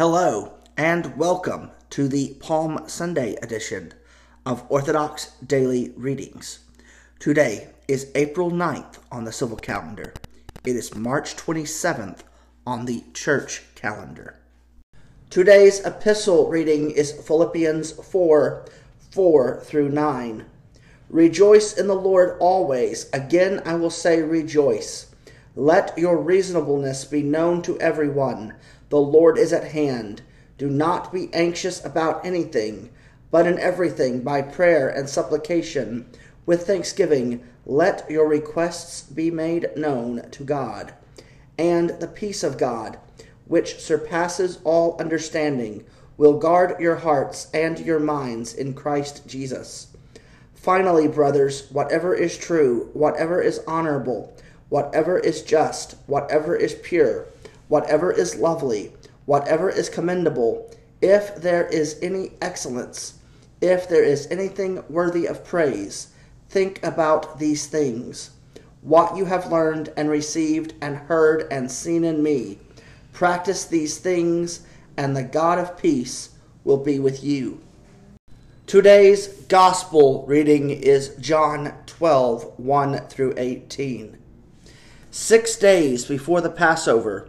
Hello, and welcome to the Palm Sunday edition of Orthodox Daily Readings. Today is April 9th on the civil calendar. It is March 27th on the church calendar. Today's epistle reading is Philippians 4 4 through 9. Rejoice in the Lord always. Again, I will say, rejoice. Let your reasonableness be known to everyone. The Lord is at hand. Do not be anxious about anything, but in everything, by prayer and supplication, with thanksgiving, let your requests be made known to God. And the peace of God, which surpasses all understanding, will guard your hearts and your minds in Christ Jesus. Finally, brothers, whatever is true, whatever is honorable, whatever is just, whatever is pure, whatever is lovely, whatever is commendable, if there is any excellence, if there is anything worthy of praise, think about these things. What you have learned and received and heard and seen in me, practice these things, and the God of peace will be with you. Today's gospel reading is John 12, 1 through 18. Six days before the Passover,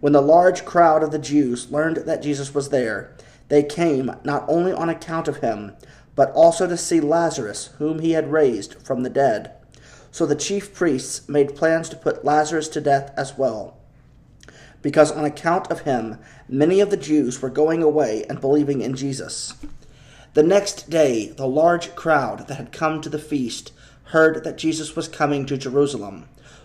When the large crowd of the Jews learned that Jesus was there, they came not only on account of him, but also to see Lazarus, whom he had raised from the dead. So the chief priests made plans to put Lazarus to death as well. Because on account of him, many of the Jews were going away and believing in Jesus. The next day, the large crowd that had come to the feast heard that Jesus was coming to Jerusalem.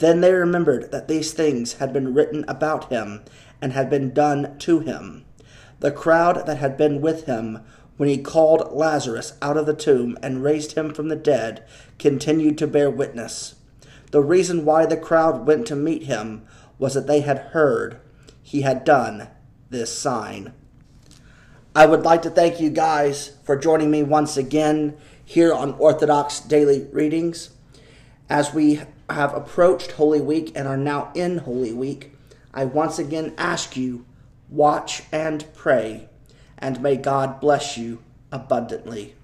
then they remembered that these things had been written about him and had been done to him. The crowd that had been with him when he called Lazarus out of the tomb and raised him from the dead continued to bear witness. The reason why the crowd went to meet him was that they had heard he had done this sign. I would like to thank you guys for joining me once again here on Orthodox Daily Readings. As we have approached Holy Week and are now in Holy Week, I once again ask you watch and pray, and may God bless you abundantly.